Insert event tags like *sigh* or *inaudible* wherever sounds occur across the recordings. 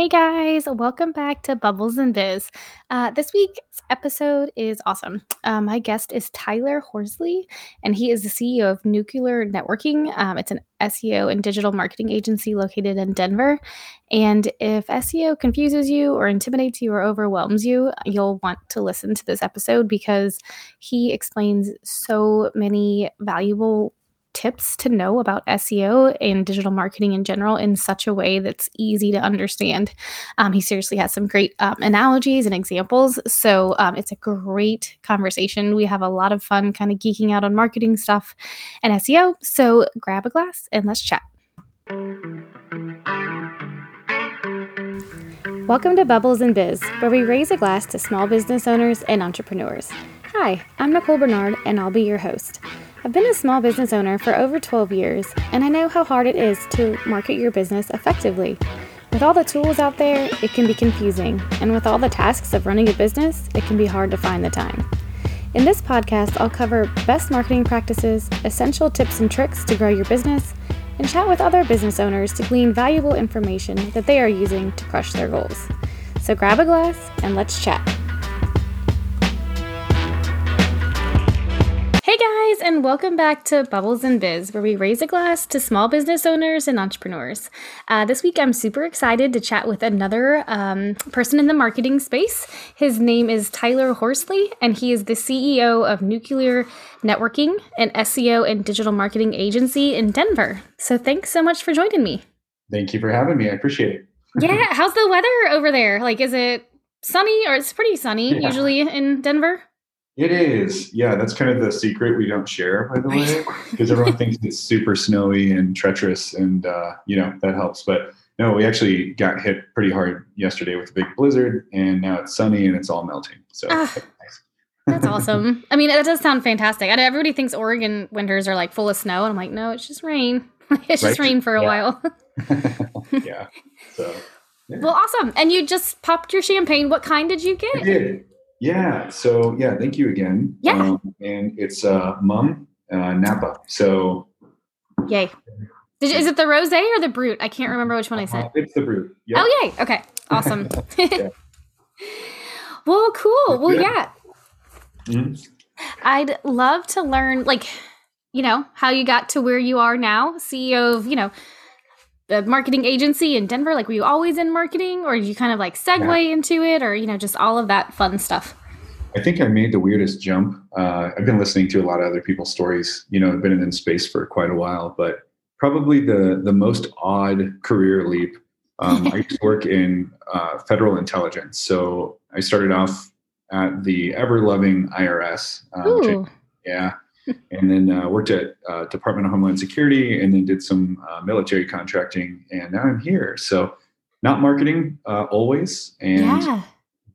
Hey guys, welcome back to Bubbles and Biz. Uh, this week's episode is awesome. Uh, my guest is Tyler Horsley, and he is the CEO of Nuclear Networking. Um, it's an SEO and digital marketing agency located in Denver. And if SEO confuses you or intimidates you or overwhelms you, you'll want to listen to this episode because he explains so many valuable tips to know about SEO and digital marketing in general in such a way that's easy to understand. Um, he seriously has some great um, analogies and examples. So um, it's a great conversation. We have a lot of fun kind of geeking out on marketing stuff and SEO. So grab a glass and let's chat. Welcome to Bubbles and Biz, where we raise a glass to small business owners and entrepreneurs. Hi, I'm Nicole Bernard, and I'll be your host. I've been a small business owner for over 12 years, and I know how hard it is to market your business effectively. With all the tools out there, it can be confusing, and with all the tasks of running a business, it can be hard to find the time. In this podcast, I'll cover best marketing practices, essential tips and tricks to grow your business, and chat with other business owners to glean valuable information that they are using to crush their goals. So grab a glass and let's chat. Guys, and welcome back to Bubbles and Biz, where we raise a glass to small business owners and entrepreneurs. Uh, this week, I'm super excited to chat with another um, person in the marketing space. His name is Tyler Horsley, and he is the CEO of Nuclear Networking, an SEO and digital marketing agency in Denver. So, thanks so much for joining me. Thank you for having me. I appreciate it. *laughs* yeah, how's the weather over there? Like, is it sunny or it's pretty sunny yeah. usually in Denver? It is. Yeah, that's kind of the secret we don't share, by the way, because everyone *laughs* thinks it's super snowy and treacherous, and uh, you know that helps. But no, we actually got hit pretty hard yesterday with a big blizzard, and now it's sunny and it's all melting. So. Ah, that's *laughs* awesome. I mean, that does sound fantastic. I, everybody thinks Oregon winters are like full of snow, and I'm like, no, it's just rain. *laughs* it's right? just rain for a yeah. while. yeah. So. Yeah. Well, awesome. And you just popped your champagne. What kind did you get? I did. Yeah. So yeah, thank you again. Yeah. Um, and it's uh, Mumm uh, Napa. So. Yay. Did you, is it the rose or the brut? I can't remember which one I said. Uh, it's the brut. Yep. Oh yay! Okay, awesome. *laughs* well, cool. Well, yeah. Mm-hmm. I'd love to learn, like, you know, how you got to where you are now, CEO of, you know, the marketing agency in Denver? Like, were you always in marketing, or did you kind of like segue yeah. into it, or you know, just all of that fun stuff? I think I made the weirdest jump. Uh, I've been listening to a lot of other people's stories. You know, I've been in space for quite a while, but probably the the most odd career leap. Um, I used to work *laughs* in uh, federal intelligence, so I started off at the ever loving IRS. Um, yeah, and then uh, worked at uh, Department of Homeland Security, and then did some uh, military contracting, and now I'm here. So, not marketing uh, always, and yeah.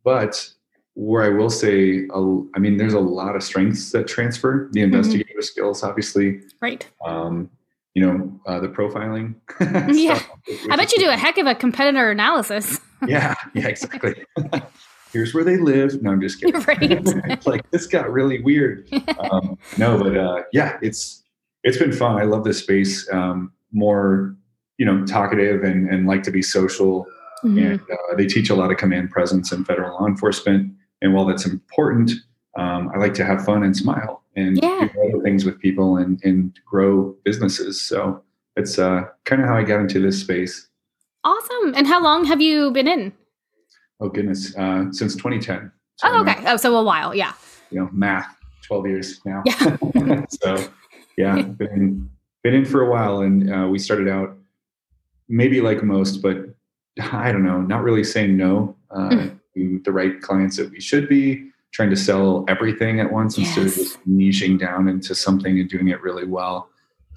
but where I will say, I mean, there's a lot of strengths that transfer. The mm-hmm. investigative mm-hmm. skills, obviously, right. Um, you know, uh, the profiling. *laughs* yeah, I bet you do a heck of a competitor analysis. yeah, *laughs* yeah, exactly *laughs* here's where they live. No, I'm just *laughs* kidding. Right. *laughs* like this got really weird. Um, no, but uh, yeah, it's it's been fun. I love this space. Um, more, you know, talkative and and like to be social. Mm-hmm. And uh, they teach a lot of command presence in federal law enforcement. And while that's important, um, I like to have fun and smile and yeah. do other things with people and and grow businesses. So it's uh, kind of how I got into this space. Awesome. And how long have you been in? Oh goodness, uh, since 2010. So oh, okay. Oh, so a while, yeah. You know, math, 12 years now. Yeah. *laughs* so, yeah, *laughs* been been in for a while, and uh, we started out maybe like most, but I don't know, not really saying no uh, mm. to the right clients that we should be. Trying to sell everything at once yes. instead of just niching down into something and doing it really well.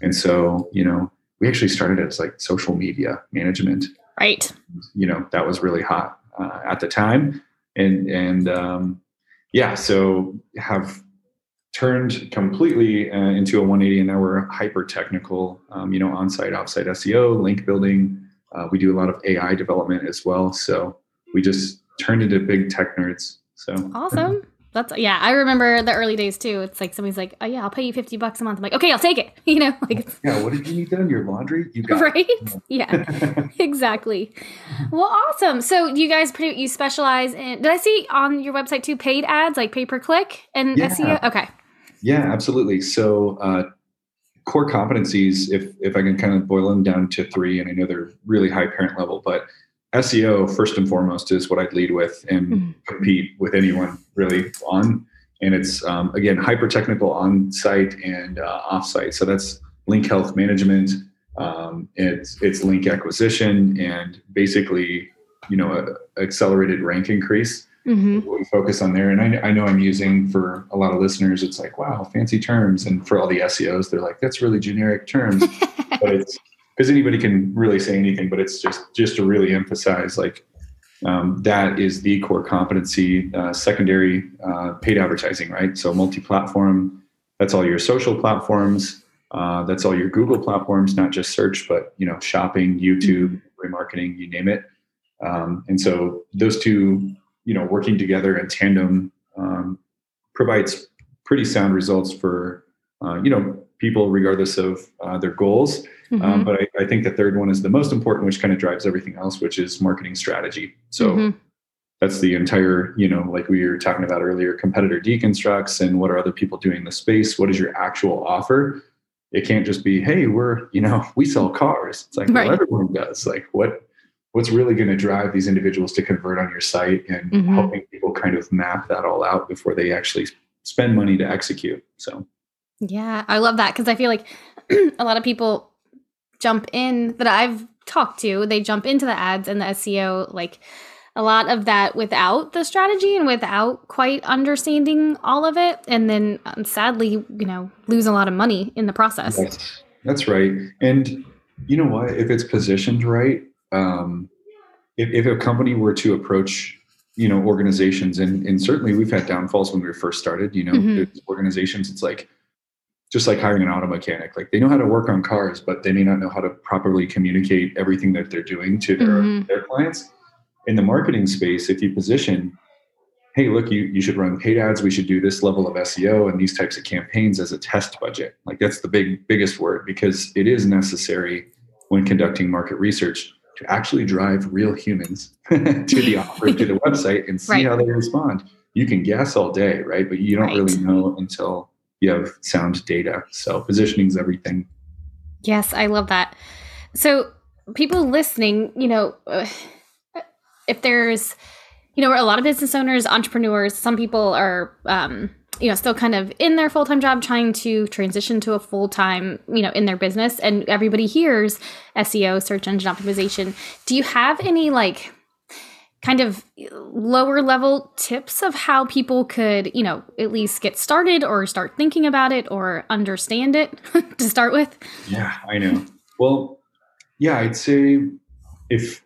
And so, you know, we actually started as like social media management. Right. You know, that was really hot uh, at the time, and and um, yeah, so have turned completely uh, into a 180, and now we're hyper technical. Um, you know, on-site, off-site SEO, link building. Uh, we do a lot of AI development as well. So we just turned into big tech nerds. So awesome. That's yeah. I remember the early days too. It's like somebody's like, "Oh yeah, I'll pay you fifty bucks a month." I'm like, "Okay, I'll take it." *laughs* You know, like yeah. What did you need done? Your laundry? You got *laughs* right? yeah, *laughs* exactly. Well, awesome. So you guys pretty you specialize in? Did I see on your website too paid ads like pay per click and yeah. SEO? Okay. Yeah, absolutely. So uh, core competencies, if if I can kind of boil them down to three, and I know they're really high parent level, but SEO first and foremost is what I'd lead with and mm-hmm. compete with anyone really on. And it's um, again hyper technical on site and uh, off site. So that's link health management. Um, it's it's link acquisition and basically you know a, accelerated rank increase. Mm-hmm. we focus on there. And I, I know I'm using for a lot of listeners. It's like wow, fancy terms. And for all the SEOs, they're like that's really generic terms. *laughs* but it's because anybody can really say anything, but it's just just to really emphasize like um, that is the core competency. Uh, secondary uh, paid advertising, right? So multi-platform. That's all your social platforms. Uh, that's all your Google platforms, not just search, but you know, shopping, YouTube, remarketing, you name it. Um, and so those two, you know, working together in tandem um, provides pretty sound results for uh, you know people regardless of uh, their goals. Um, mm-hmm. Um, but I, I, think the third one is the most important, which kind of drives everything else, which is marketing strategy. So mm-hmm. that's the entire, you know, like we were talking about earlier, competitor deconstructs and what are other people doing in the space? What is your actual offer? It can't just be, hey, we're, you know, *laughs* we sell cars. It's like, right. well, everyone does. Like, what, what's really going to drive these individuals to convert on your site and mm-hmm. helping people kind of map that all out before they actually spend money to execute. So, yeah, I love that because I feel like *clears throat* a lot of people jump in that I've talked to, they jump into the ads and the SEO like a lot of that without the strategy and without quite understanding all of it and then um, sadly, you know, lose a lot of money in the process. That's, that's right. And you know what, if it's positioned right, um if, if a company were to approach you know organizations and and certainly we've had downfalls when we first started you know mm-hmm. organizations it's like just like hiring an auto mechanic like they know how to work on cars but they may not know how to properly communicate everything that they're doing to their mm-hmm. their clients in the marketing space if you position hey look you you should run paid ads we should do this level of seo and these types of campaigns as a test budget like that's the big biggest word because it is necessary when conducting market research to actually drive real humans *laughs* to the *laughs* offer to the website and see right. how they respond you can guess all day right but you don't right. really know until you have sound data. So positioning is everything. Yes, I love that. So people listening, you know, *sighs* if there's, you know, a lot of business owners, entrepreneurs, some people are, um, you know, still kind of in their full time job trying to transition to a full time, you know, in their business. And everybody hears SEO, search engine optimization. Do you have any like kind of lower level tips of how people could, you know, at least get started or start thinking about it or understand it *laughs* to start with? Yeah, I know. Well, yeah, I'd say if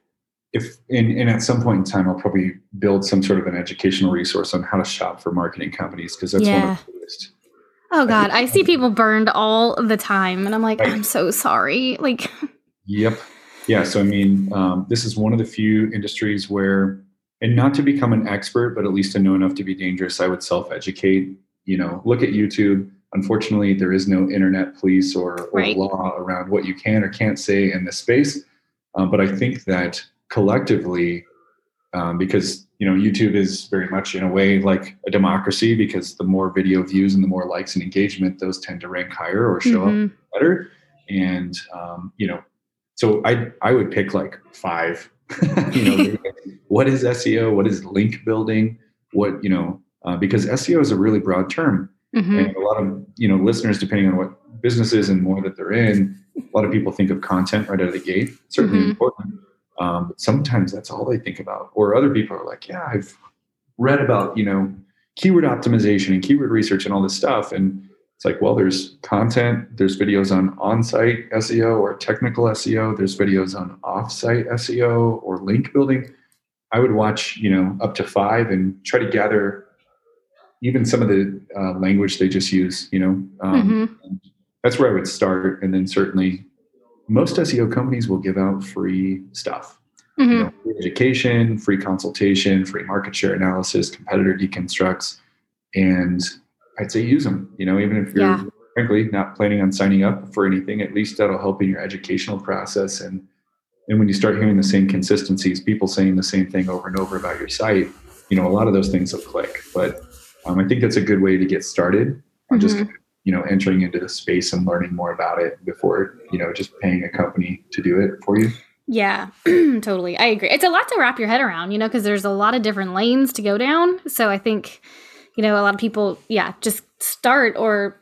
if and, and at some point in time I'll probably build some sort of an educational resource on how to shop for marketing companies because that's yeah. one of the biggest. Oh God, I see people burned all the time, and I'm like, right. I'm so sorry. Like, *laughs* yep, yeah, so I mean, um, this is one of the few industries where, and not to become an expert, but at least to know enough to be dangerous, I would self educate. You know, look at YouTube. Unfortunately, there is no internet police or, or right. law around what you can or can't say in this space. Um, but I think that collectively, um, because you know YouTube is very much in a way like a democracy because the more video views and the more likes and engagement, those tend to rank higher or show mm-hmm. up better. And um, you know, so I I would pick like five. *laughs* you know, *laughs* what is SEO? What is link building? What you know, uh, because SEO is a really broad term, mm-hmm. and a lot of you know listeners, depending on what businesses and more that they're in, a lot of people think of content right out of the gate. Certainly mm-hmm. important, um, but sometimes that's all they think about. Or other people are like, yeah, I've read about you know keyword optimization and keyword research and all this stuff, and it's like, well, there's content, there's videos on on-site SEO or technical SEO, there's videos on off-site SEO or link building. I would watch, you know, up to five and try to gather even some of the uh, language they just use. You know, um, mm-hmm. that's where I would start, and then certainly most SEO companies will give out free stuff. Mm-hmm. You know, free education, free consultation, free market share analysis, competitor deconstructs and I'd say use them. You know, even if you're Yeah. frankly not planning on signing up for anything, at least that'll help in your educational process. And and when you start hearing the same consistencies, people saying the same thing over and over about your site, you know, a lot of those things will click. But um, I think that's a good way to get started on just you know entering into the space and learning more about it before you know just paying a company to do it for you. Yeah, *clears throat* totally. I agree. It's a lot to wrap your head around, you know, because there's a lot of different lanes to go down. So I think, you know, a lot of people, yeah, just start or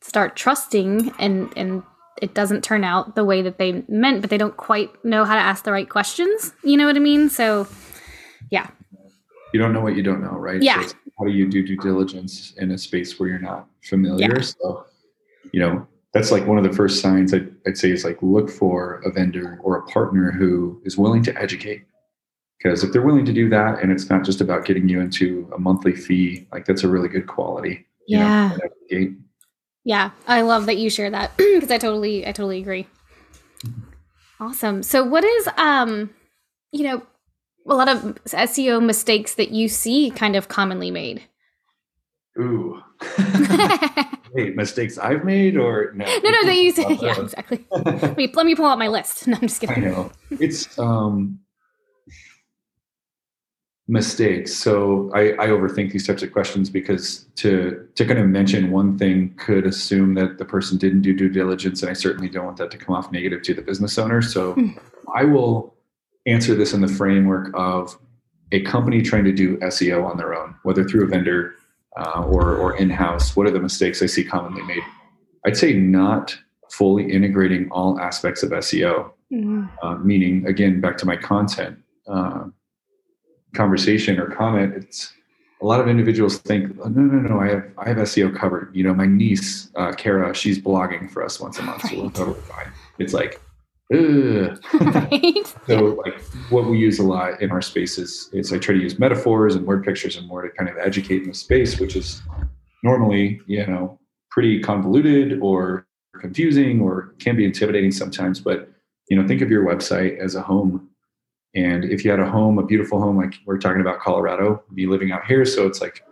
start trusting and and it doesn't turn out the way that they meant, but they don't quite know how to ask the right questions. You know what I mean? So yeah You don't know what you don't know, right? Yeah. So how do you do due diligence in a space where you're not familiar? Yeah. So, you know, that's like one of the first signs I'd, I'd say is like look for a vendor or a partner who is willing to educate. Because if they're willing to do that and it's not just about getting you into a monthly fee, like that's a really good quality. you know, Yeah. the gate. Yeah, I love that you share that *clears throat* because I totally I totally agree. Awesome. So what is um you know a lot of SEO mistakes that you see kind of commonly made? Ooh. *laughs* *laughs* Wait, mistakes I've made or no? *laughs* no, no, that you say yeah, exactly. Let me, let me pull out my list. No, I'm just kidding. I know. It's um mistakes. So I, I overthink these types of questions because to to kind of mention one thing could assume that the person didn't do due diligence, and I certainly don't want that to come off negative to the business owner. So Hmm. I will answer this in the framework of a company trying to do SEO on their own, whether through a vendor uh, or or in house. What are the mistakes I see commonly made? I'd say not fully integrating all aspects of SEO Mhm. uh, meaning again back to my content uh, conversation or comment it's a lot of individuals think oh, no no no i have i have seo covered you know my niece uh, kara she's blogging for us once a month so we're Right. totally fine it's like Ugh. *laughs* right? so like what we use a lot in our spaces is i try to use metaphors and word pictures and more to kind of educate in the space which is normally you know pretty convoluted or confusing or can be intimidating sometimes but you know think of your website as a home and if you had a home a beautiful home like we're talking about colorado me living out here. So it's like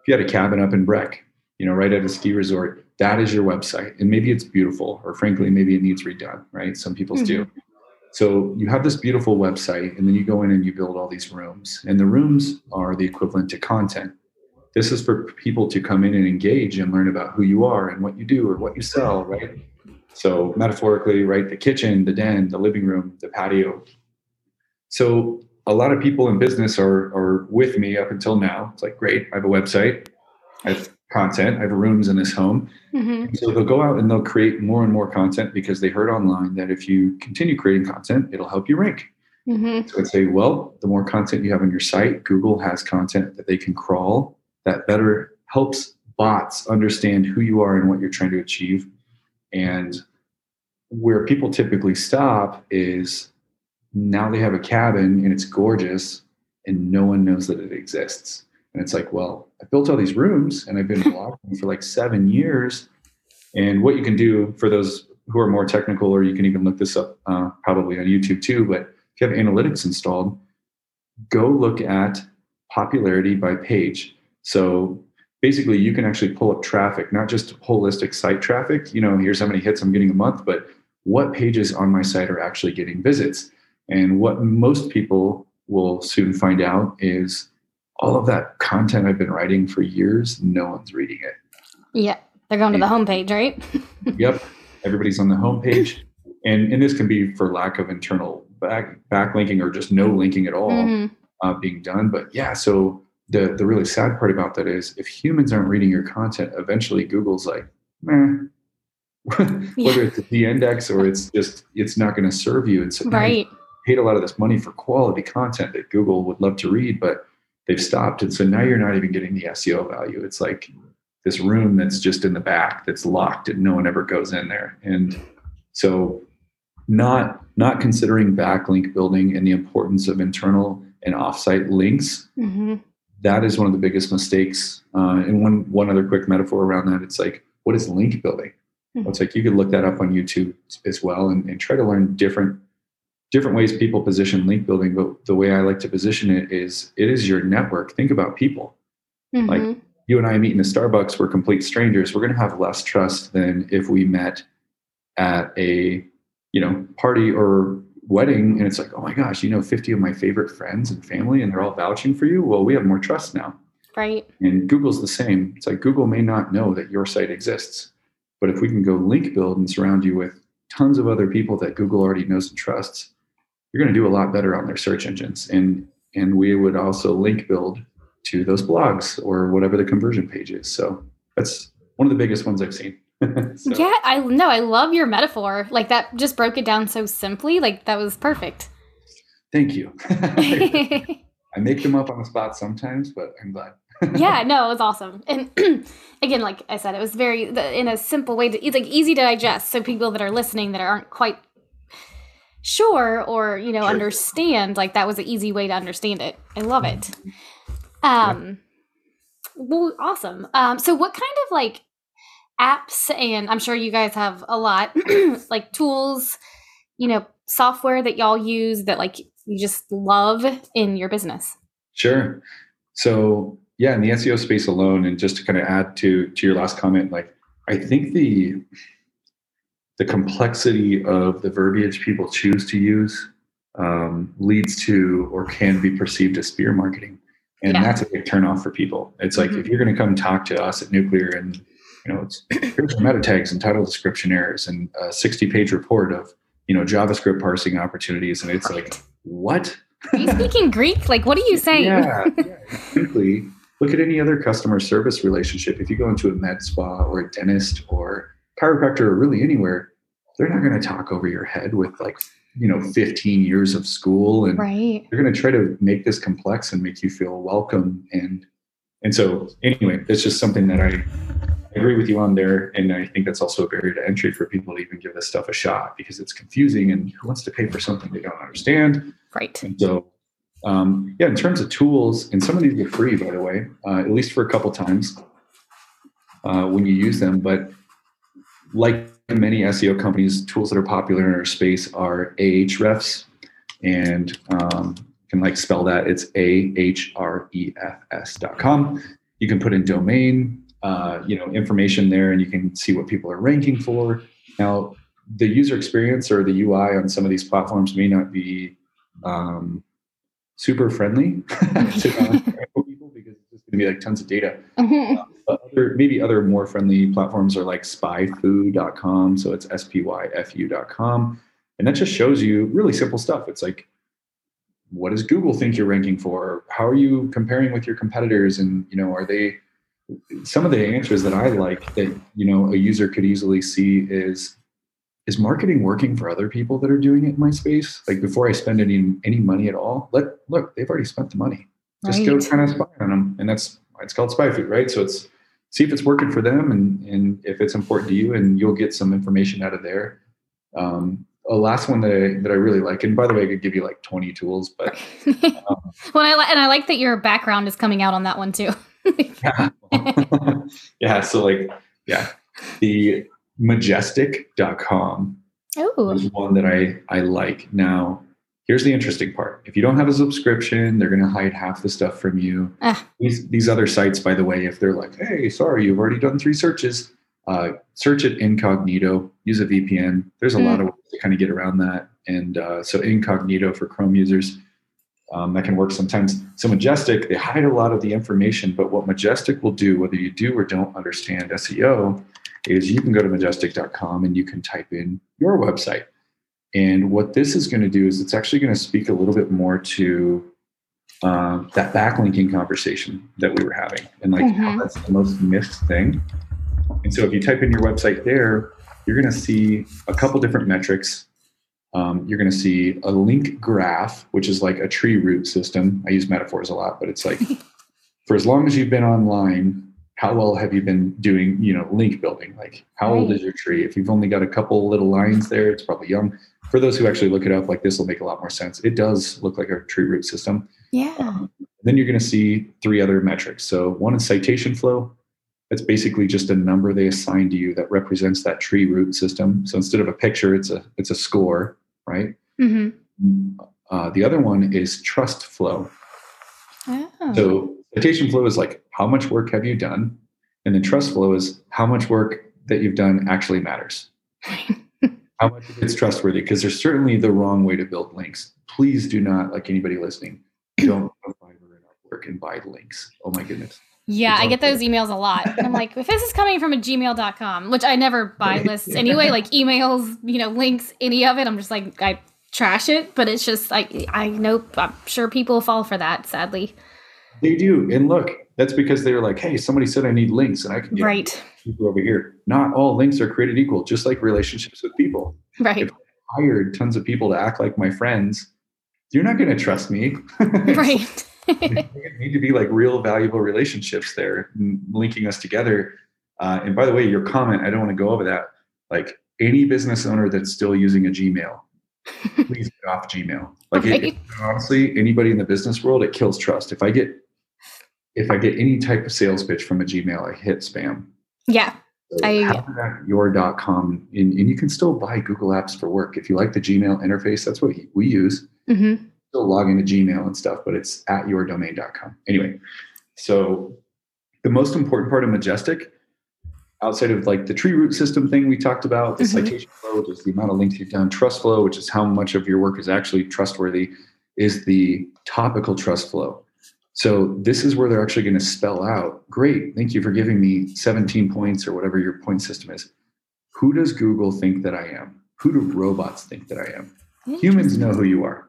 if you had a cabin up in breck you know right at a ski resort that is your website. And maybe it's beautiful or frankly maybe it needs redone right? Some people's do. Mm-hmm. So you have this beautiful website and then you go in and you build all these rooms. And the rooms are the equivalent to content. This is for people to come in and engage and learn about who you are and what you do or what you sell right? So metaphorically right the kitchen the den the living room the patio so a lot of people in business are are with me up until now it's like great i have a website i have content i have rooms in this home Mhm. so they'll go out and they'll create more and more content because they heard online that if you continue creating content, it'll help you rank. Mhm. So I'd say, well, the more content you have on your site, Google has content that they can crawl that better helps bots understand who you are and what you're trying to achieve. And where people typically stop is now they have a cabin and it's gorgeous and no one knows that it exists. And it's like, well, I built all these rooms and I've been *laughs* blogging for like seven years. And what you can do for those who are more technical, or you can even look this up uh, probably on YouTube too, but if you have analytics installed, go look at popularity by page. So basically, you can actually pull up traffic, not just holistic site traffic. You know, here's how many hits I'm getting a month, but what pages on my site are actually getting visits. And what most people will soon find out is all of that content I've been writing for years, no one's reading it. Yeah, they're going to the homepage, right? *laughs* Yep, everybody's on the homepage. And, and this can be for lack of internal back backlinking or just no linking at all Mhm. uh, being done. But yeah, so the the really sad part about that is if humans aren't reading your content, eventually Google's like, meh. *laughs* Whether it's the index or it's just it's not going to serve you. And so Right. Paid a lot of this money for quality content that Google would love to read, but they've stopped. And so now you're not even getting the SEO value. It's like this room that's just in the back that's locked and no one ever goes in there. And so not not considering backlink building and the importance of internal and offsite links hmm that is one of the biggest mistakes. Uh, and one one other quick metaphor around that, it's like, what is link building? Mhm. It's like you could look that up on YouTube as well and, and try to learn different different ways people position link building. But the way I like to position it is, it is your network. Think about people. hmm Like, you and I meet in a Starbucks, we're complete strangers. We're going to have less trust than if we met at a you know party or wedding and it's like oh my gosh you know 50 of my favorite friends and family and they're all vouching for you well we have more trust now right and google's the same it's like google may not know that your site exists but if we can go link build and surround you with tons of other people that google already knows and trusts you're going to do a lot better on their search engines and and we would also link build to those blogs or whatever the conversion page is so that's one of the biggest ones i've seen *laughs* so. Yeah, I know. I love your metaphor. Like that just broke it down so simply. Like that was perfect. Thank you. *laughs* *laughs* I make them up on the spot sometimes, but I'm glad. yeah, no, it was awesome. And *clears throat* again, like I said, it was very in a simple way. To, it's like easy to digest. So people that are listening that aren't quite sure or you know sure. understand, like that was an easy way to understand it. I love it. Mm-hmm. Um, yeah. well, awesome. Um, so what kind of like apps and i'm sure you guys have a lot *clears throat* like tools you know software that y'all use that like you just love in your business sure so yeah in the seo space alone and just to kind of add to to your last comment like i think the the complexity of the verbiage people choose to use um, leads to or can be perceived as spear marketing and yeah. that's a big turnoff for people it's like mm-hmm. if you're going to come talk to us at nuclear and you know, it's here's meta tags and title description errors and a 60 page report of, you know, JavaScript parsing opportunities. And it's like, what? Are you speaking Greek? Like, what are you saying? yeah, yeah. Simply look at any other customer service relationship. If you go into a med spa or a dentist or chiropractor or really anywhere, they're not going to talk over your head with like, you know, 15 years of school. And right. they're going to try to make this complex and make you feel welcome. And, and so anyway, it's just something that I, I agree with you on there. And I think that's also a barrier to entry for people to even give this stuff a shot because it's confusing and who wants to pay for something they don't understand? Right. And so, um, yeah, in terms of tools, and some of these are free, by the way, uh, at least for a couple times uh, when you use them. But like many SEO companies, tools that are popular in our space are Ahrefs. And um, can like spell that. It's A H R E F S dot com. You can put in domain, uh, you know information there and you can see what people are ranking for now the user experience or the ui on some of these platforms may not be um, super friendly *laughs* to people because it's just going to be like tons of data mm-hmm. uh, other, maybe other more friendly platforms are like spyfu.com so it's s-p-y-f-u.com and that just shows you really simple stuff it's like what does google think you're ranking for how are you comparing with your competitors and you know are they some of the answers that I like that you know a user could easily see is is marketing working for other people that are doing it in my space? Like before I spend any any money at all, let look, they've already spent the money. Just right. go kind of spy on them. And that's it's called SpyFu, right? So it's see if it's working for them and and if it's important to you and you'll get some information out of there. Um, a last one that I, that I really like, and by the way, I could give you like 20 tools, but um, *laughs* well, I li- and I like that your background is coming out on that one too *laughs* yeah. *laughs* yeah. So like, yeah, the majestic.com Ooh. is one that I, I like. Now, here's the interesting part. If you don't have a subscription, they're going to hide half the stuff from you. Ah. These, these other sites, by the way, if they're like, hey, sorry, you've already done three searches, uh, search it incognito, use a VPN. There's a mm. lot of ways to kind of get around that. And uh, so incognito for Chrome users um, that can work sometimes. So Majestic, they hide a lot of the information, but what Majestic will do, whether you do or don't understand SEO, is you can go to majestic.com and you can type in your website. And what this is going to do is it's actually going to speak a little bit more to uh, that backlinking conversation that we were having and like mm-hmm. that's the most missed thing. And so if you type in your website there, you're going to see a couple different metrics um, you're going to see a link graph, which is like a tree root system. I use metaphors a lot, but it's like *laughs* for as long as you've been online, how well have you been doing, you know, link building? Like how right. old is your tree? If you've only got a couple little lines there, it's probably young. For those who actually look it up, like this will make a lot more sense. It does look like a tree root system. Yeah. Um, then you're going to see three other metrics. So one is citation flow. That's basically just a number they assign to you that represents that tree root system. So instead of a picture, it's a it's a score right? Mm-hmm. Uh, the other one is trust flow. Oh. So, citation flow is like how much work have you done? And then trust flow is how much work that you've done actually matters. *laughs* How much it's trustworthy? Because there's certainly the wrong way to build links. Please do not like anybody listening don't go fiverr and upwork and buy links. Oh my goodness. Yeah, I get those emails a lot. I'm like, if this is coming from a gmail.com, which I never buy lists anyway, like emails, you know, links, any of it, I'm just like, I trash it. But it's just like, I know, I'm sure people fall for that, sadly. They do. And look, that's because they're like, hey, somebody said I need links and I can get right. people over here. Not all links are created equal, just like relationships with people. Right. If I hired tons of people to act like my friends, you're not going to trust me. *laughs* right need to be like real valuable relationships there linking us together uh, and by the way your comment i don't want to go over that like any business owner that's still using a gmail *laughs* please get off gmail like right. it, honestly anybody in the business world it kills trust if i get if i get any type of sales pitch from a gmail i hit spam yeah so I, your.com and, and you can still buy google apps for work if you like the gmail interface that's what we use mm-hmm still log into Gmail and stuff, but it's at yourdomain.com. Anyway, so the most important part of Majestic, outside of like the tree root system thing we talked about, the mm-hmm. citation flow, which is the amount of links you've done, trust flow, which is how much of your work is actually trustworthy, is the topical trust flow. So this is where they're actually going to spell out, great, thank you for giving me 17 points or whatever your point system is. Who does Google think that I am? Who do robots think that I am? Humans know who you are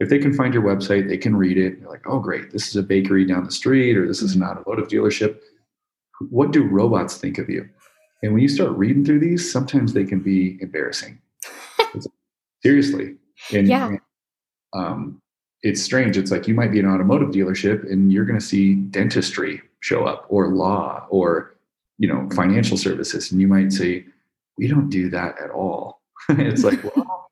if they can find your website, they can read it. They're like, oh, great, this is a bakery down the street, or this is an mm-hmm. automotive dealership. What do robots think of you? And when you start reading through these, sometimes they can be embarrassing. *laughs* Seriously. And, yeah. um, it's strange. It's like you might be an automotive dealership and you're going to see dentistry show up or law or, you know, financial services. And you might say, we don't do that at all. *laughs* it's like, *laughs* well,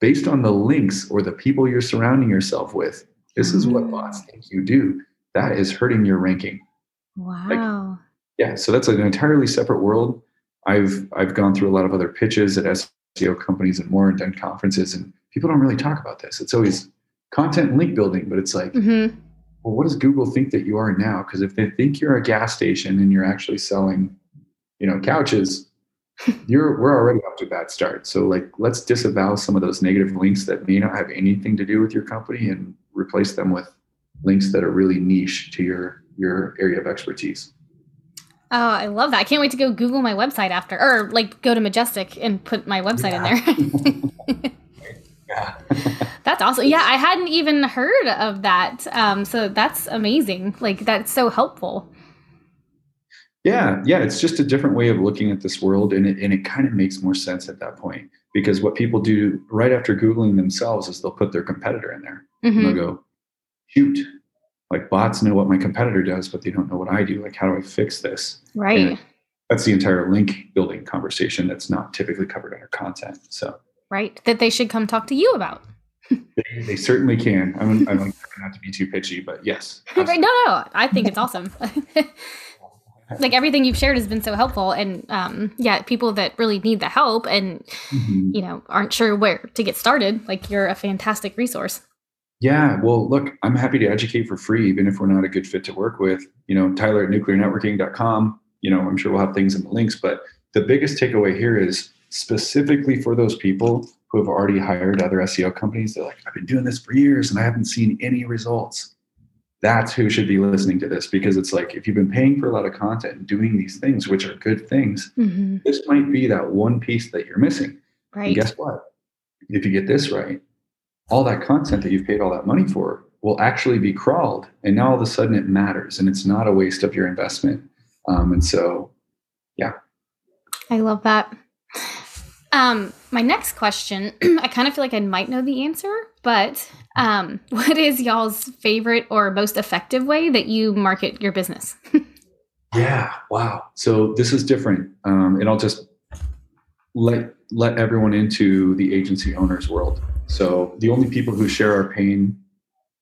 based on the links or the people you're surrounding yourself with. This is what bots mm. think you do. That is hurting your ranking. Wow. Like, yeah, so that's an entirely separate world. I've I've gone through a lot of other pitches at SEO companies and more and done conferences and people don't really talk about this. It's always content and link building, but it's like, mm-hmm. well, what does Google think that you are now? Because if they think you're a gas station and you're actually selling, you know, couches, *laughs* you're we're already off to a bad start. So like let's disavow some of those negative links that may not have anything to do with your company and replace them with links that are really niche to your your area of expertise. Oh, I love that. I can't wait to go Google my website after or like go to Majestic and put my website yeah. in there. *laughs* *laughs* yeah. That's awesome. Yeah, I hadn't even heard of that. Um, so that's amazing. Like that's so helpful. Yeah, yeah, it's just a different way of looking at this world, and it and it kind of makes more sense at that point because what people do right after googling themselves is they'll put their competitor in there. Mm-hmm. And they'll go, shoot, like bots know what my competitor does, but they don't know what I do. Like, how do I fix this? Right. And that's the entire link building conversation that's not typically covered under content. So right, that they should come talk to you about. They, they, certainly can. I'm, I'm not to be too pitchy, but yes. *laughs* Right. No, no, I think it's awesome. *laughs* like everything you've shared has been so helpful and um, yeah people that really need the help and mm-hmm. you know aren't sure where to get started like you're a fantastic resource yeah well look i'm happy to educate for free even if we're not a good fit to work with you know tyler at nuclearnetworking.com you know i'm sure we'll have things in the links but the biggest takeaway here is specifically for those people who have already hired other seo companies they're like i've been doing this for years and i haven't seen any results. That's who should be listening to this because it's like if you've been paying for a lot of content and doing these things which are good things mm-hmm. this might be that one piece that you're missing. Right. and guess what? If you get this right all that content that you've paid all that money for will actually be crawled and now all of a sudden it matters and it's not a waste of your investment. Um, and so yeah. I love that um, my next question, *clears throat* I kind of feel like I might know the answer, but um, *laughs* what is y'all's favorite or most effective way that you market your business? *laughs* yeah, wow. So this is different, um, and I'll just let let everyone into the agency owners world. So the only people who share our pain,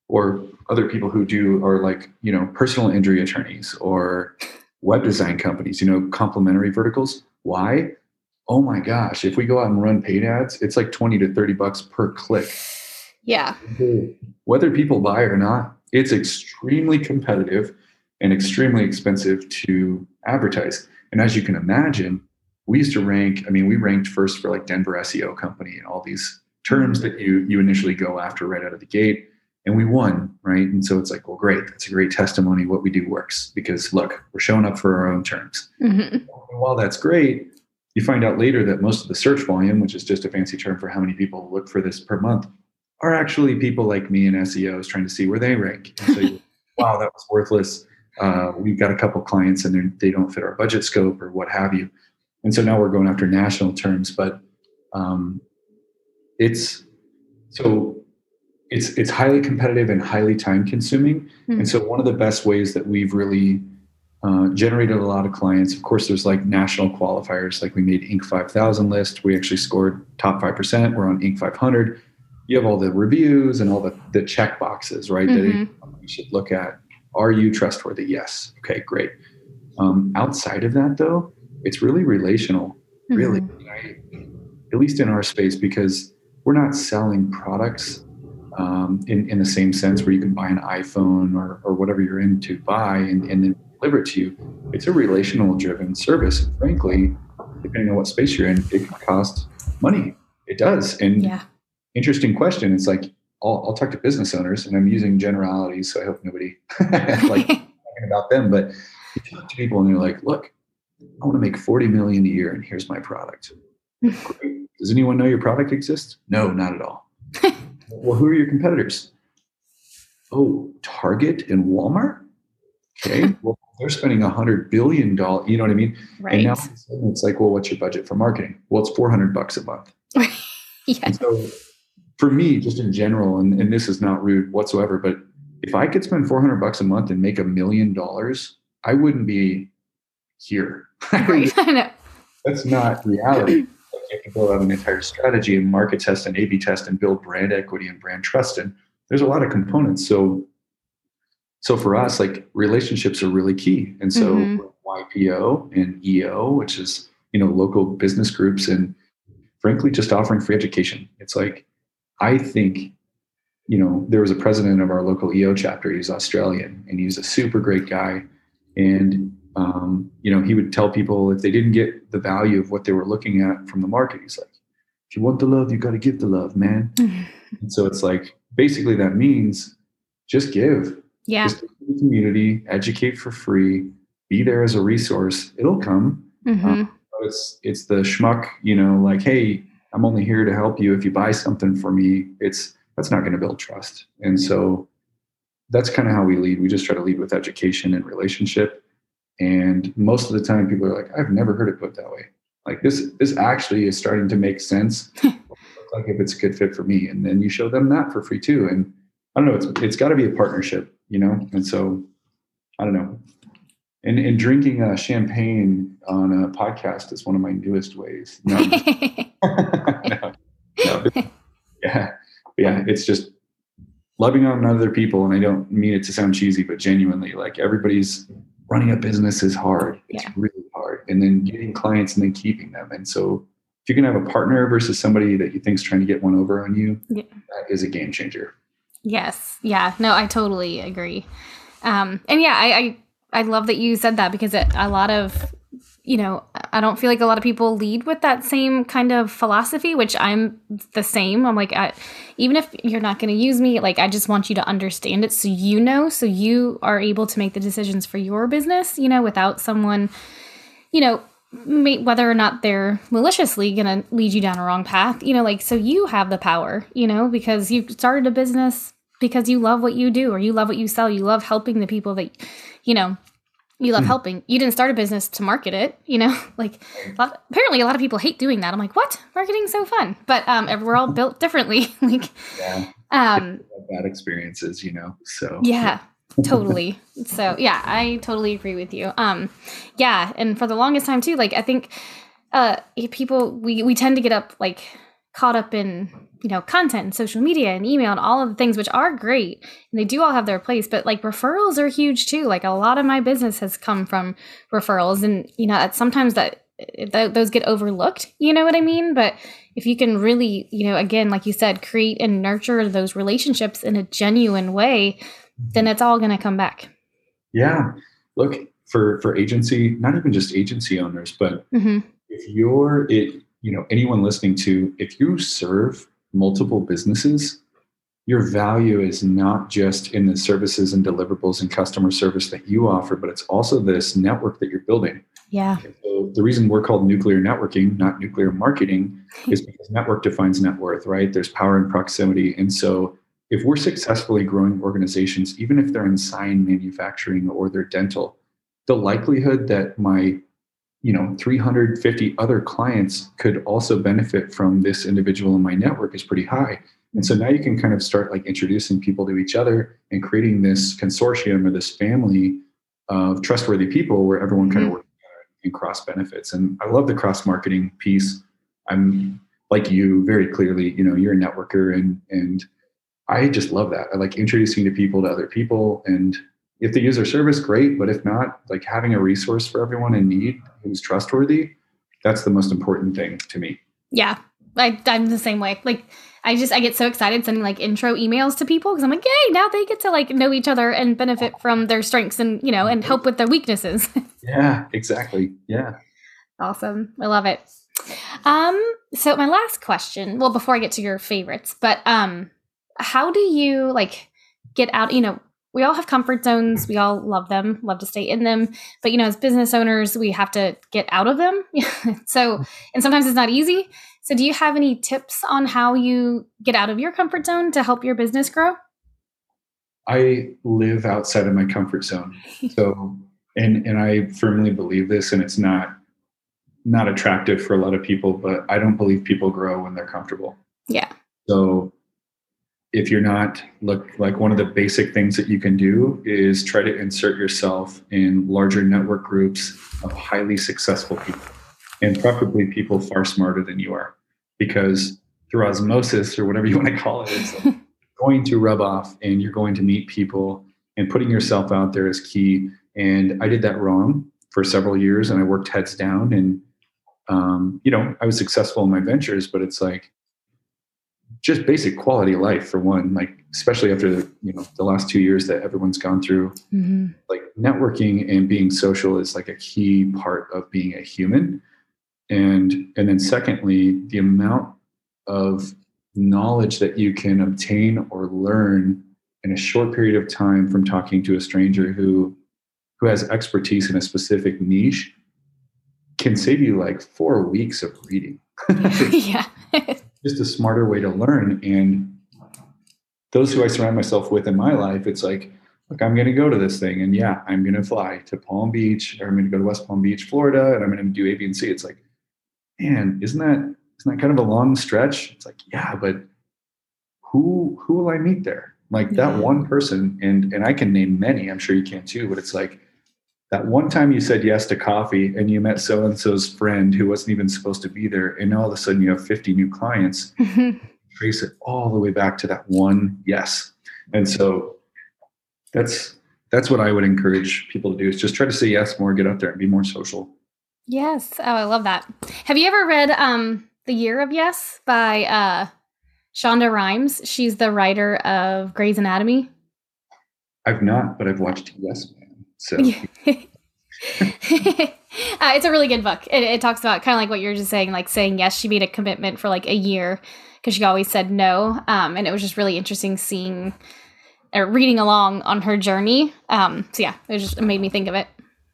or other people who do, are like you know personal injury attorneys or web design companies. You know, complementary verticals. Why? Oh my gosh, if we go out and run paid ads, it's like 20 to 30 bucks per click. Yeah. Whether people buy or not, it's extremely competitive and extremely expensive to advertise. And as you can imagine, we used to rank, I mean, we ranked first for like Denver SEO company and all these terms that you you initially go after right out of the gate. And we won, right? And so it's like, well, great. That's a great testimony. What we do works because look, we're showing up for our own terms. Mm-hmm. And while that's great, you find out later that most of the search volume, which is just a fancy term for how many people look for this per month, are actually people like me and SEOs trying to see where they rank. And so, *laughs* wow, that was worthless. Uh, we've got a couple clients and they don't fit our budget scope or what have you. And so now we're going after national terms, but um, it's so it's it's highly competitive and highly time consuming. Mm-hmm. And so one of the best ways that we've really uh, generated a lot of clients. Of course, there's like national qualifiers, like we made Inc. 5000 list. We actually scored top 5%. We're on Inc. 500. You have all the reviews and all the, the check boxes, right? Mm-hmm. That you should look at. Are you trustworthy? Yes. Okay, great. Um, outside of that, though, it's really relational, really, mm-hmm. right? at least in our space, because we're not selling products um, in, in the same sense where you can buy an iPhone or, or whatever you're into buy and, and then deliver to you. It's a relational driven service. And frankly, depending on what space you're in, it can cost money. It does. And yeah. interesting question. It's like, I'll, I'll, talk to business owners and I'm using generalities. So I hope nobody *laughs* like *laughs* talking about them, but you talk to people and they're like, look, I want to make 40 million a year and here's my product. *laughs* Does anyone know your product exists? No, not at all. well, who are your competitors? Oh, Target and Walmart? Okay. well, they're spending a hundred billion dollars. You know what I mean? Right. And now it's like, well, what's your budget for marketing? Well, it's 400 bucks a month. *laughs* yeah. so for me, just in general, and, and this is not rude whatsoever, but if I could spend 400 bucks a month and make a million dollars, I wouldn't be here. *laughs* Right. That's not reality. you can build out an entire strategy and market test and A/B test and build brand equity and brand trust. And there's a lot of components. So so for us, like relationships are really key. And so mm-hmm. YPO and EO, which is, you know, local business groups and frankly, just offering free education. It's like, I think, you know, there was a president of our local EO chapter. He's Australian and he's a super great guy. And, um, you know, he would tell people if they didn't get the value of what they were looking at from the market, he's like, if you want the love, you got to give the love, man. *laughs* and so it's like, basically that means just give yeah. Just community, educate for free, be there as a resource. It'll come. Mm-hmm. Um, it's it's the schmuck, you know, like, hey, I'm only here to help you. If you buy something for me, it's that's not going to build trust. And so that's kind of how we lead. We just try to lead with education and relationship. And most of the time, people are like, I've never heard it put that way. Like this, this actually is starting to make sense. *laughs* like if it's a good fit for me, and then you show them that for free too. And I don't know, it's it's got to be a partnership you know? And so I don't know. And, and drinking uh, champagne on a podcast is one of my newest ways. No, *laughs* *laughs* no, no. yeah, yeah. It's just loving on other people, and I don't mean it to sound cheesy, but genuinely, like everybody's running a business is hard. It's yeah. really hard, and then getting clients and then keeping them. And so, if you can have a partner versus somebody that you think's trying to get one over on you, yeah. that is a game changer. Yes. Yeah. No, I totally agree. Um, and yeah, I, I, I love that you said that because it, a lot of, you know, I don't feel like a lot of people lead with that same kind of philosophy, which I'm the same. I'm like, I, even if you're not going to use me, like, I just want you to understand it so you know, so you are able to make the decisions for your business, you know, without someone, you know, whether or not they're maliciously going to lead you down a wrong path, you know, like, so you have the power, you know, because you started a business because you love what you do or you love what you sell. You love helping the people that, you know, you love mm. helping. You didn't start a business to market it, you know. *laughs* Like a lot, apparently, a lot of people hate doing that. I'm like, what? Marketing's so fun, but um, we're all built differently. *laughs* like, yeah, um, bad experiences, you know. So yeah, *laughs* totally. So yeah, I totally agree with you. Um, yeah, and for the longest time too, like I think, uh, people we we tend to get up like caught up in you know content and social media and email and all of the things which are great and they do all have their place but like referrals are huge too like a lot of my business has come from referrals and you know sometimes that th- those get overlooked you know what i mean but if you can really you know again like you said create and nurture those relationships in a genuine way then it's all going to come back. Yeah. Look, for for agency, not even just agency owners, but hmm if you're it, you know, anyone listening to, if you serve multiple businesses, your value is not just in the services and deliverables and customer service that you offer, but it's also this network that you're building. Yeah. So the reason we're called nuclear networking, not nuclear marketing, *laughs* is because network defines net worth, right? There's power in proximity. And so if we're successfully growing organizations, even if they're in sign manufacturing or they're dental, the likelihood that my you know 350 other clients could also benefit from this individual in my network is pretty high. And so now you can kind of start like introducing people to each other and creating this consortium or this family of trustworthy people where everyone kind of Mhm. works and cross benefits. And i love the cross marketing piece. I'm like you very clearly you know you're a networker and and i just love that. I like introducing to people to other people. And if they use our service great. But if not like having a resource for everyone in need who's trustworthy that's the most important thing to me Yeah. I, I'm the same way. Like, I just, I get so excited sending like intro emails to people because I'm like, yay, now they get to like know each other and benefit from their strengths and, you know, and help with their weaknesses. *laughs* yeah exactly yeah Awesome. I love it. Um, so my last question, well, before I get to your favorites, but um, how do you like get out, you know, we all have comfort zones, we all love them, love to stay in them, but you know, as business owners, we have to get out of them. *laughs* so, and sometimes it's not easy. So do you have any tips on how you get out of your comfort zone to help your business grow? i live outside of my comfort zone so and and i firmly believe this and it's not not attractive for a lot of people but i don't believe people grow when they're comfortable Yeah. So if you're not look like one of the basic things that you can do is try to insert yourself in larger network groups of highly successful people and preferably people far smarter than you are because through osmosis or whatever you want to call it it's like *laughs* going to rub off and you're going to meet people and putting yourself out there is key and i did that wrong for several years and i worked heads down and um, you know i was successful in my ventures but it's like just basic quality of life for one like especially after the you know the last two years that everyone's gone through Mm-hmm. like networking and being social is like a key part of being a human and and then secondly the amount of knowledge that you can obtain or learn in a short period of time from talking to a stranger who who has expertise in a specific niche can save you like four weeks of reading *laughs* *laughs* yeah. *laughs* just a smarter way to learn. And those who I surround myself with in my life, it's like, look, I'm going to go to this thing, and yeah, I'm going to fly to Palm Beach, or I'm going to go to West Palm Beach, Florida, and I'm going to do A, B, and C. It's like, man, isn't that isn't that kind of a long stretch? It's like, yeah, but who who will I meet there? Like Yeah. that one person, and and I can name many. I'm sure you can too. But it's like that one time you said yes to coffee, and you met so and so's friend who wasn't even supposed to be there, and now all of a sudden you have 50 new clients *laughs* trace it all the way back to that one yes. And so that's that's what I would encourage people to do is just try to say yes more, get out there and be more social. Yes. Oh, I love that. Have you ever read um The Year of Yes by uh Shonda Rhimes? She's the writer of Grey's Anatomy. I've not, but I've watched Yes. So Yeah. *laughs* uh, it's a really good book. It, it talks about kind of like what you're just saying, like saying yes. She made a commitment for like a year because she always said no, um, and it was just really interesting seeing or reading along on her journey. Um, so yeah, it just it made me think of it.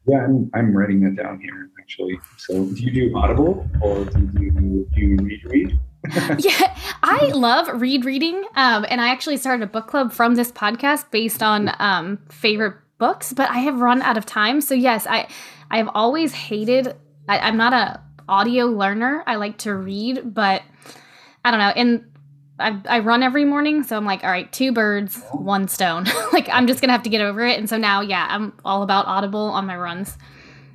yeah, I'm I'm writing that down here actually. So do you do Audible or do you do you read read? *laughs* yeah, I love read reading, um, and I actually started a book club from this podcast based on um, favorite books. But I have run out of time, so yes, I I have always hated. I, I'm not a audio learner. I like to read, but I don't know. And I, I run every morning, so I'm like, all right, two birds, one stone. *laughs* like I'm just gonna have to get over it. And so now, yeah, I'm all about Audible on my runs.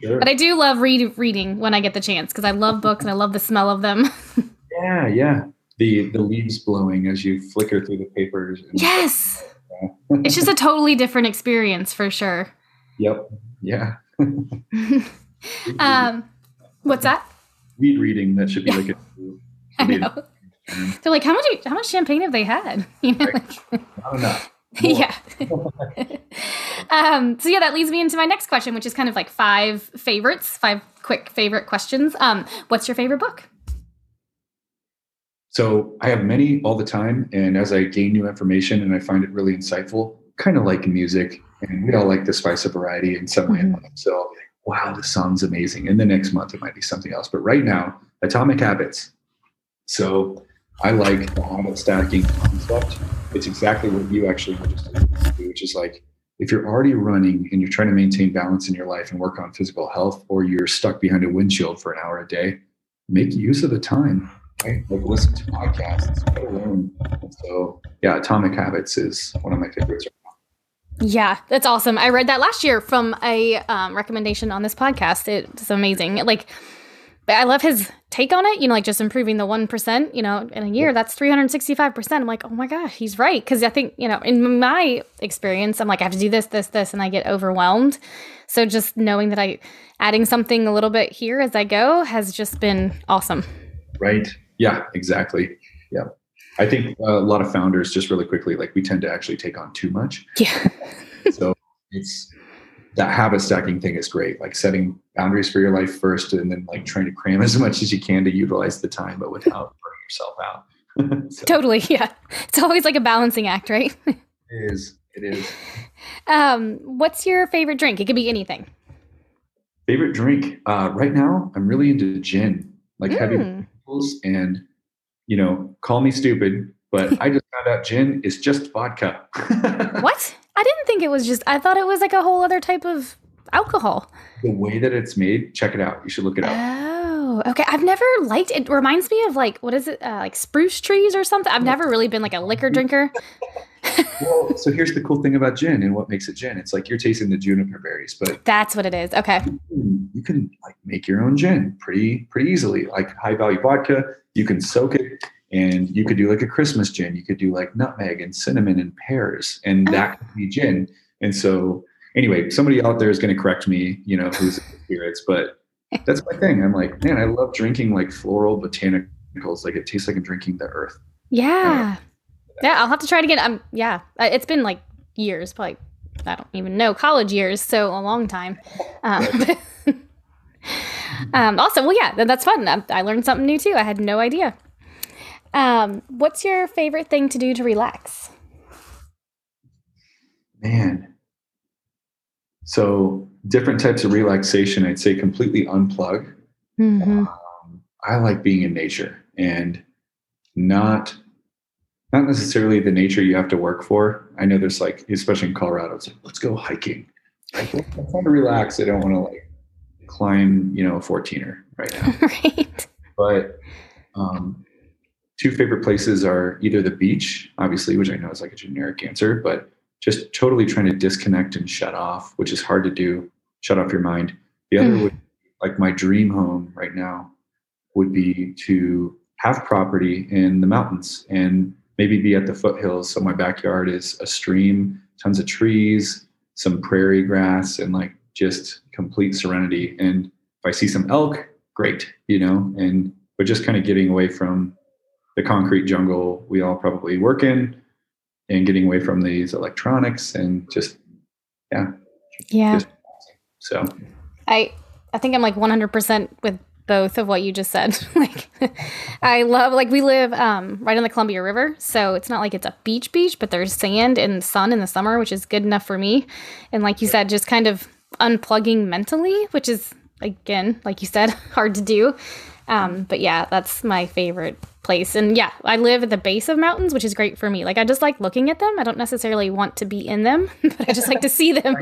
Sure. But I do love read reading when I get the chance because I love books and I love the smell of them. *laughs* Yeah, yeah. The the leaves blowing as you flicker through the papers. and- yes. It's just a totally different experience for sure. Yep. Yeah. *laughs* um, what's that? read reading that should be like a *laughs* I know. They're like, how much? How much champagne have they had? *laughs* You know, like, not enough. yeah. um, so yeah, that leads me into my next question, which is kind of like five favorites, five quick favorite questions. Um, what's your favorite book? So I have many all the time, and as I gain new information and I find it really insightful, kind of like music, and we all like the spice of variety in some way. Mm-hmm. So I'll be like, wow, this song's amazing. And the next month it might be something else. But right now, Atomic Habits. So I like the habit stacking concept. It's exactly what you actually were just doing, which is like if you're already running and you're trying to maintain balance in your life and work on physical health, or you're stuck behind a windshield for an hour a day, make use of the time. Right? Like listen to podcasts, let alone. So yeah, Atomic Habits is one of my favorites yeah, that's awesome. I read that last year from a um, recommendation on this podcast. It's amazing. Like, I love his take on it. You know, like just improving the one percent. You know, in a year, that's three hundred sixty-five percent. I'm like, oh my gosh, he's right. Because I think you know, in my experience, I'm like, I have to do this, this, this, and I get overwhelmed. So just knowing that I adding something a little bit here as I go has just been awesome. Right. Yeah. Exactly. Yeah. I think a lot of founders, just really quickly, like we tend to actually take on too much. Yeah. *laughs* so it's that habit stacking thing is great. Like setting boundaries for your life first, and then like trying to cram *laughs* as much as you can to utilize the time, but without burning yourself out. *laughs* so, totally. Yeah. It's always like a balancing act, right? it is. It is. Um, what's your favorite drink? It could be anything. Favorite drink? Uh, right now, I'm really into gin, like mm. heavy and you know, call me stupid, but *laughs* I just found out gin is just vodka. *laughs* what? I didn't think it was just, I thought it was like a whole other type of alcohol. The way that it's made, check it out. You should look it up. Oh, okay. I've never liked it. Reminds me of like, what is it? Uh, like spruce trees or something. I've never really been like a liquor drinker. *laughs* well, so here's the cool thing about gin and what makes it gin. It's like you're tasting the juniper berries, but that's what it is. Okay. You can, like make your own gin pretty pretty easily. Like high value vodka, you can soak it and you could do like a Christmas gin. You could do like nutmeg and cinnamon and pears, and oh. that could be gin. And so, anyway, somebody out there is going to correct me, you know, who's spirits, but that's my thing. I'm like, man, I love drinking like floral botanicals. Like it tastes like I'm drinking the earth. Yeah. Uh, Yeah, I'll have to try it again. I'm yeah. It's been like years, probably I don't even know college years, so a long time. Um, *laughs* um, awesome. Well, yeah, that's fun. I, I, learned something new too. I had no idea. Um, what's your favorite thing to do to relax? Man. So different types of relaxation. I'd say completely unplug. Mm-hmm. Um, I like being in nature and not not necessarily the nature you have to work for. I know there's like, especially in Colorado, it's like, let's go hiking. Like, I want to relax. I don't want to like climb, you know, a 14er right now. *laughs* right. But um, two favorite places are either the beach, obviously, which I know is like a generic answer, but just totally trying to disconnect and shut off, which is hard to do, shut off your mind. The other mm. would, like my dream home right now, would be to have property in the mountains and maybe be at the foothills. So my backyard is a stream, tons of trees, some prairie grass, and like just complete serenity. And if I see some elk, great, you know, and but just kind of getting away from the concrete jungle we all probably work in and getting away from these electronics and just yeah yeah just, so i i think i'm like 100% with both of what you just said *laughs* like i love like we live um, right on the columbia river so it's not like it's a beach beach but there's sand and sun in the summer which is good enough for me and like you said just kind of unplugging mentally which is again like you said *laughs* hard to do um, but yeah that's my favorite place. And yeah, I live at the base of mountains, which is great for me. Like I just like looking at them. I don't necessarily want to be in them, *laughs* but I just like to see them.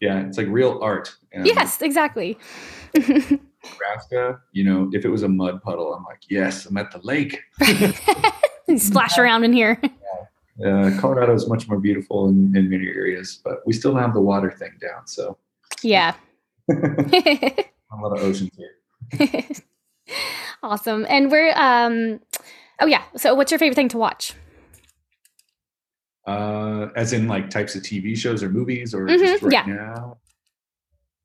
yeah, it's like real art. yes, exactly. Nebraska, you know, if it was a mud puddle, I'm like, yes, I'm at the lake. *laughs* splash around in here. Yeah. Uh, Colorado is much more beautiful in, in many areas, but we still have the water thing down. So, yeah. *laughs* a lot of oceans here. *laughs* awesome. And we're um oh yeah. So what's your favorite thing to watch? Uh as in like types of TV shows or movies or mm-hmm, just right yeah. now?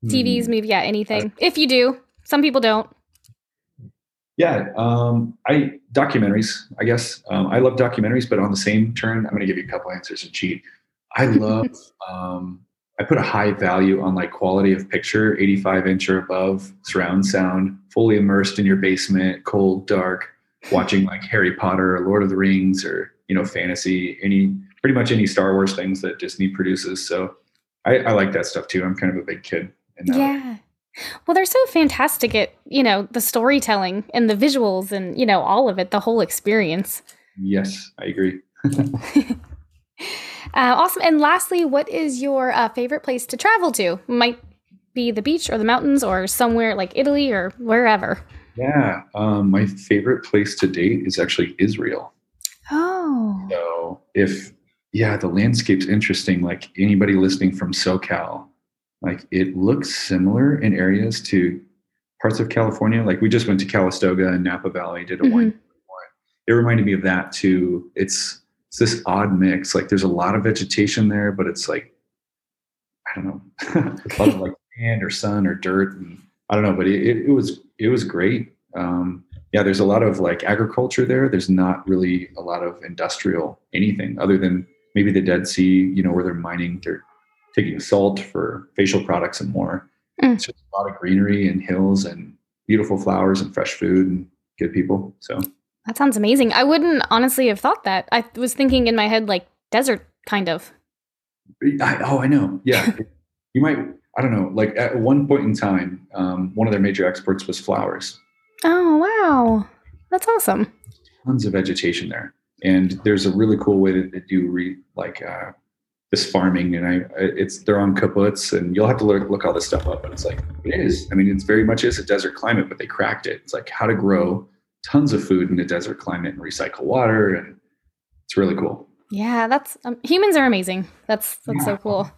TVs, hmm. movie, yeah, anything. Uh, if you do. Some people don't. Yeah, um, I documentaries. I guess um, I love documentaries, but on the same turn, I'm going to give you a couple answers and cheat. I *laughs* love. um, I put a high value on like quality of picture, 85 inch or above, surround sound, fully immersed in your basement, cold, dark, watching like Harry Potter or Lord of the Rings or you know fantasy, any pretty much any Star Wars things that Disney produces. So I, I like that stuff too. I'm kind of a big kid. yeah. Way. Well, they're so fantastic at, you know, the storytelling and the visuals and, you know, all of it, the whole experience. Yes, I agree. *laughs* uh, awesome. And lastly, what is your uh, favorite place to travel to? Might be the beach or the mountains or somewhere like Italy or wherever. Yeah. Um, my favorite place to date is actually Israel. Oh. So if, yeah, the landscape's interesting. Like anybody listening from SoCal, like it looks similar in areas to parts of California. Like we just went to Calistoga and Napa Valley, did a mm-hmm. wine. It reminded me of that too. It's it's this odd mix. Like there's a lot of vegetation there, but it's like I don't know, *laughs* a lot of like sand or sun or dirt, and I don't know. But it, it, it was it was great. Um, yeah, there's a lot of like agriculture there. There's not really a lot of industrial anything other than maybe the Dead Sea, you know, where they're mining dirt taking salt for facial products and more. Mm. It's just a lot of greenery and hills and beautiful flowers and fresh food and good people. So that sounds amazing. I wouldn't honestly have thought that. I was thinking in my head like desert kind of. I, oh, I know. Yeah, *laughs* you might. I don't know. Like at one point in time, um, one of their major exports was flowers. Oh wow, that's awesome. Tons of vegetation there, and there's a really cool way that they do re, like uh, this farming and I it's they're on kibbutz and you'll have to look, look all this stuff up but it's like it is. I mean it's very much is a desert climate but they cracked it. It's like how to grow tons of food in a desert climate and recycle water and it's really cool. Yeah that's um, humans are amazing. That's that's yeah. so cool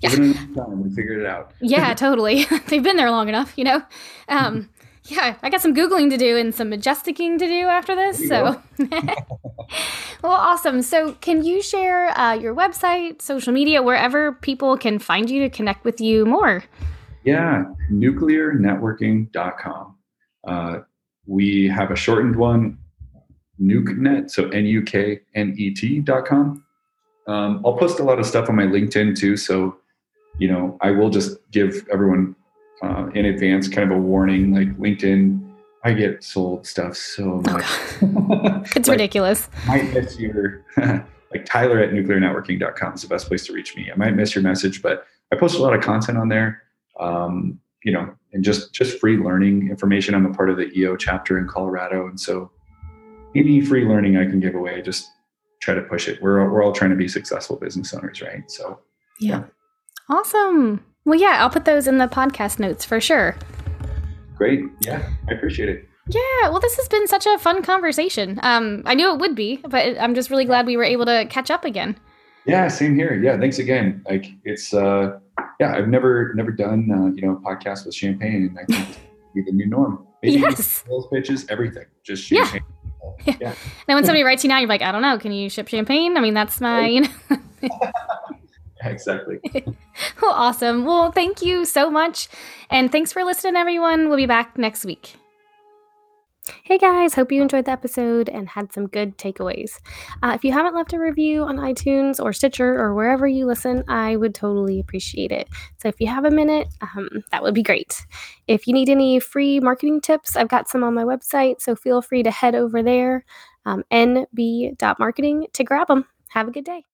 yeah. we figured it out. Yeah *laughs* totally. *laughs* They've been there long enough you know? Um yeah, I got some Googling to do and some majesticing to do after this. So, *laughs* well, awesome. So, can you share uh, your website, social media, wherever people can find you to connect with you more? Yeah, nuclearnetworking.com. Uh, we have a shortened one, NukeNet, so N U K N E T.com. Um, I'll post a lot of stuff on my LinkedIn too. So, you know, I will just give everyone uh, in advance, kind of a warning. Like LinkedIn, I get sold stuff so much. *laughs* it's like, ridiculous. Might miss your *laughs* like Tyler at nuclearnetworking.com is the best place to reach me. I might miss your message, but I post a lot of content on there. Um, you know, and just just free learning information. I'm a part of the EO chapter in Colorado, and so any free learning I can give away, just try to push it. We're we're all trying to be successful business owners, right? So yeah. yeah. Awesome. Well, yeah, I'll put those in the podcast notes for sure. Great. Yeah, I appreciate it. Yeah, well, this has been such a fun conversation. Um, I knew it would be, but I'm just really glad we were able to catch up again. Yeah, same here. Yeah, thanks again. Like it's, uh, yeah, I've never never done uh, you know a podcast with champagne, and I think be the new norm. Maybe yes. Sales pitches, everything, just champagne. Yeah. yeah. And when somebody writes you now, you're like, I don't know, can you ship champagne? I mean, that's my, you know. *laughs* *laughs* exactly. *laughs* well, awesome. Well, thank you so much. And thanks for listening, everyone. We'll be back next week. Hey guys, hope you enjoyed the episode and had some good takeaways. Uh, if you haven't left a review on iTunes or Stitcher or wherever you listen, I would totally appreciate it. So if you have a minute, um, that would be great. If you need any free marketing tips, I've got some on my website, so feel free to head over there, um, nb.marketing, to grab them. Have a good day.